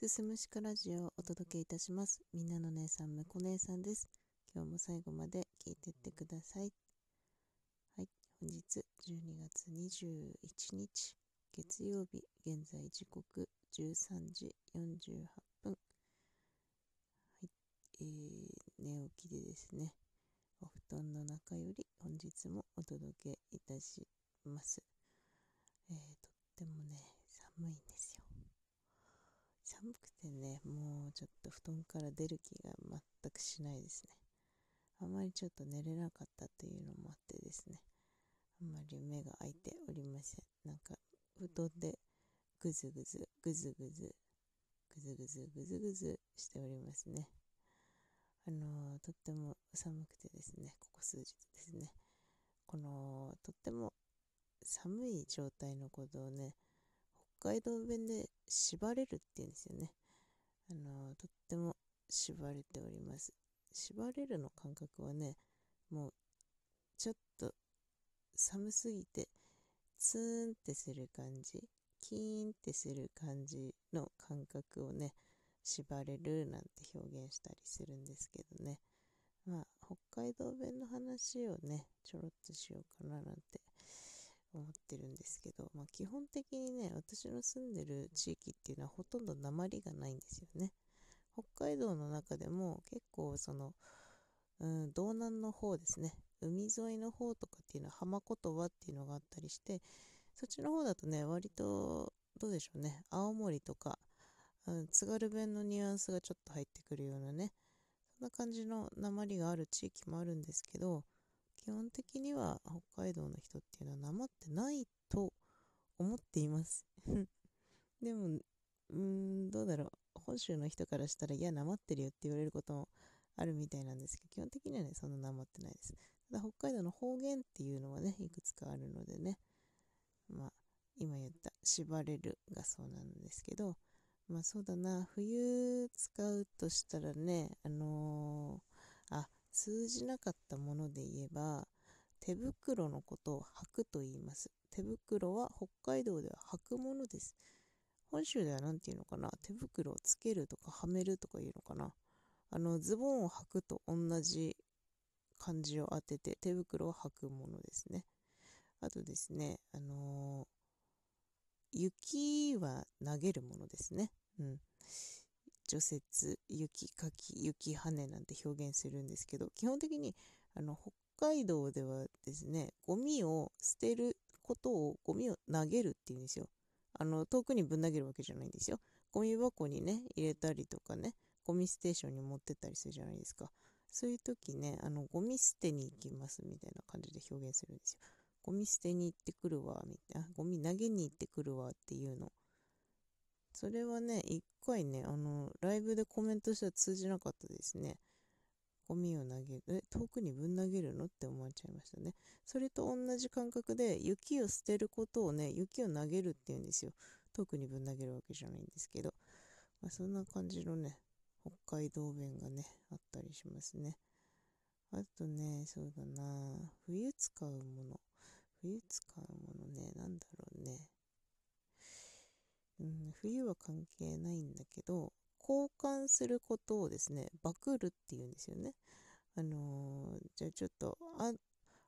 すすむしかラジオをお届けいたします。みんなの姉さん、むこ姉さんです。今日も最後まで聞いてってください。はい、本日12月21日、月曜日、現在時刻13時48分。はい、えー、寝起きでですね、お布団の中より本日もお届けいたします。えー、とってもね、寒いんです。寒くてね、もうちょっと布団から出る気が全くしないですね。あまりちょっと寝れなかったというのもあってですね、あんまり目が開いておりません。なんか、布団でぐずぐず、ぐずぐず、ぐずぐず、ぐずぐずしておりますね。あの、とっても寒くてですね、ここ数日ですね、この、とっても寒い状態のことをね、海道弁で縛れるっていうんですよね。あのとっても縛れております。縛れるの感覚はね、もうちょっと寒すぎてツーンってする感じ、キーンってする感じの感覚をね、縛れるなんて表現したりするんですけどね。まあ、北海道弁の話をね、ちょろっとしようかななんて思ってるんですけど、まあ、基本的にね、私の住んでる地域っていうのはほとんど鉛がないんですよね。北海道の中でも結構その、うん、道南の方ですね、海沿いの方とかっていうのは浜言葉っていうのがあったりして、そっちの方だとね、割と、どうでしょうね、青森とか、うん、津軽弁のニュアンスがちょっと入ってくるようなね、そんな感じの鉛がある地域もあるんですけど、基本的には北海道の人っていうのはなまってないと思っています でも、うーん、どうだろう。本州の人からしたら、いや、なまってるよって言われることもあるみたいなんですけど、基本的にはね、そんななまってないです。ただ、北海道の方言っていうのはね、いくつかあるのでね、まあ、今言った縛れるがそうなんですけど、まあそうだな、冬使うとしたらね、あのー、通じなかったもので言えば、手袋のことを履くと言います。手袋は北海道では履くものです。本州では何て言うのかな手袋をつけるとかはめるとか言うのかなあの、ズボンを履くと同じ漢字を当てて手袋を履くものですね。あとですね、あのー、雪は投げるものですね。うん。除雪、雪かき、雪跳ねなんて表現するんですけど、基本的にあの北海道ではですね、ゴミを捨てることをゴミを投げるっていうんですよ。あの遠くにぶん投げるわけじゃないんですよ。ゴミ箱にね、入れたりとかね、ゴミステーションに持ってったりするじゃないですか。そういう時ね、あのゴミ捨てに行きますみたいな感じで表現するんですよ。ゴミ捨てに行ってくるわ、みたいな。ゴミ投げに行ってくるわっていうの。それはね、一回ね、あの、ライブでコメントしたら通じなかったですね。ゴミを投げる。え、遠くにぶん投げるの？って思われちゃいましたね。それと同じ感覚で、雪を捨てることをね、雪を投げるっていうんですよ。遠くにぶん投げるわけじゃないんですけど。まあ、そんな感じのね、北海道弁がね、あったりしますね。あとね、そうだな冬使うもの。冬使うものね、なんだろうね。うん、冬は関係ないんだけど、交換することをですね、バクるっていうんですよね。あのー、じゃあちょっと、あ、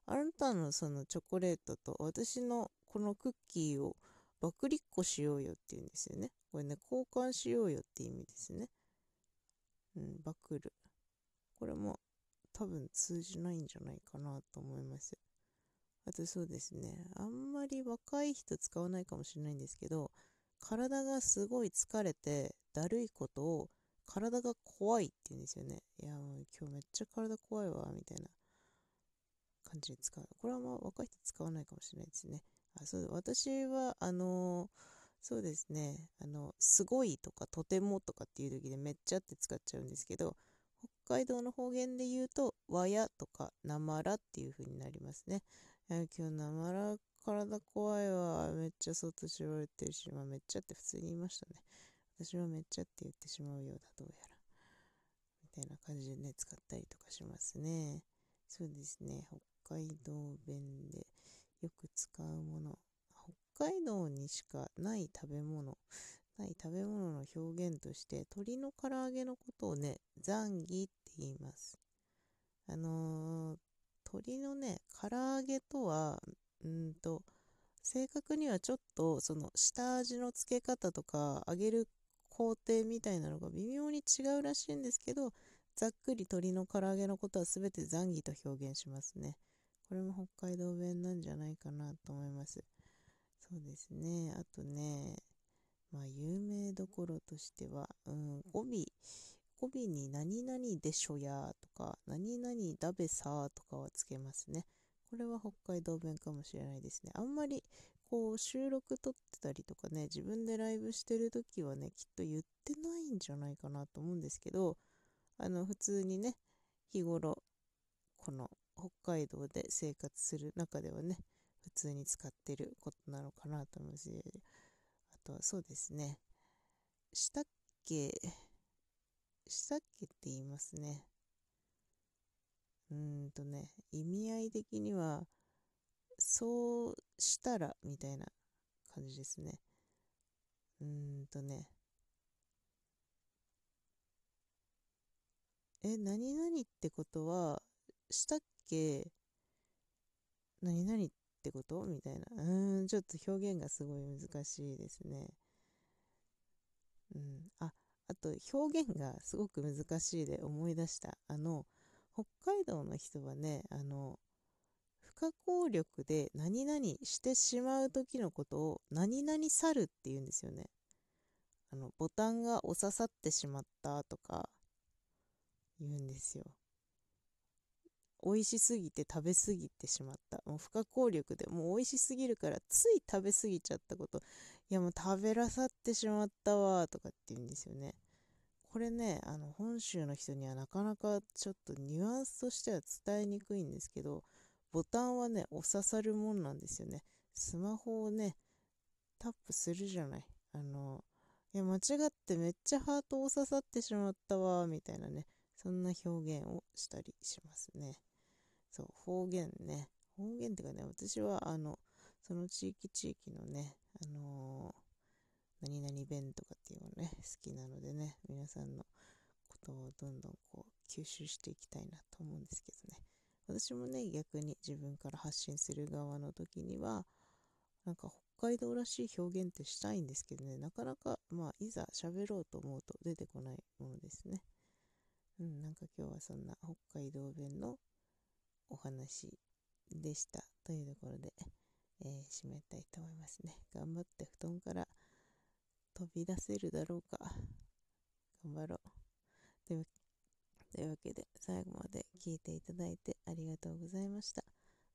あなたのそのチョコレートと私のこのクッキーをバクリッコしようよっていうんですよね。これね、交換しようよって意味ですね。うん、バクる。これも多分通じないんじゃないかなと思います。あとそうですね、あんまり若い人使わないかもしれないんですけど、体がすごい疲れてだるいことを体が怖いって言うんですよね。いや、もう今日めっちゃ体怖いわ、みたいな感じで使う。これはまあ若い人使わないかもしれないですね。あそう私は、あのー、そうですね、あの、すごいとかとてもとかっていう時でめっちゃって使っちゃうんですけど、北海道の方言で言うと、わやとかなまらっていう風になりますね。今日なまら体怖いわ。めっちゃ外縛れてるし、まあ、めっちゃって普通に言いましたね。私はめっちゃって言ってしまうようだ、どうやら。みたいな感じでね、使ったりとかしますね。そうですね、北海道弁でよく使うもの。北海道にしかない食べ物。はい、食べ物の表現として鶏の唐揚げのことをねザンギって言いますあのー、鶏のね唐揚げとはうんと正確にはちょっとその下味のつけ方とか揚げる工程みたいなのが微妙に違うらしいんですけどざっくり鶏の唐揚げのことは全てザンギと表現しますね。これも北海道弁なんじゃないかなと思います。そうですね。あとねまあ、有名どころとしては、うん、語尾、語尾に何々でしょやとか、何々だべさとかはつけますね。これは北海道弁かもしれないですね。あんまりこう収録撮ってたりとかね、自分でライブしてる時はね、きっと言ってないんじゃないかなと思うんですけど、あの、普通にね、日頃、この北海道で生活する中ではね、普通に使ってることなのかなと思います。とはそうですねしたっけしたっけって言いますねうんとね意味合い的にはそうしたらみたいな感じですねうんとねえ何々ってことはしたっけ？何々ってこと？みたいな。うーん、ちょっと表現がすごい難しいですね。うん。あ、あと表現がすごく難しいで思い出した。あの、北海道の人はね、あの、不可抗力で何々してしまう時のことを何々去るって言うんですよね。あの、ボタンが押ささってしまったとか言うんですよ。美味しすぎて食べ過ぎてしまった。もう不可抗力でもう美味しすぎるからつい食べ過ぎちゃったこと。いやもう食べらさってしまったわとかって言うんですよね。これね、あの本州の人にはなかなかちょっとニュアンスとしては伝えにくいんですけど、ボタンはね、押ささるもんなんですよね。スマホをね、タップするじゃない。あの、いや、間違ってめっちゃハート押ささってしまったわ、みたいなね。そんな表現をしたりしますね。そう、方言ね。方言っていうかね、私は、あの、その地域地域のね、あのー、何々弁とかっていうのね、好きなのでね、皆さんのことをどんどんこう、吸収していきたいなと思うんですけどね。私もね、逆に自分から発信する側の時には、なんか北海道らしい表現ってしたいんですけどね、なかなか、まあ、いざ喋ろうと思うと出てこないものですね。うん、なんか今日はそんな北海道弁のお話でした。というところで、えー、締めたいと思いますね。頑張って布団から飛び出せるだろうか。頑張ろう。というというわけで、最後まで聞いていただいてありがとうございました。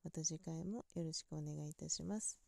また次回もよろしくお願いいたします。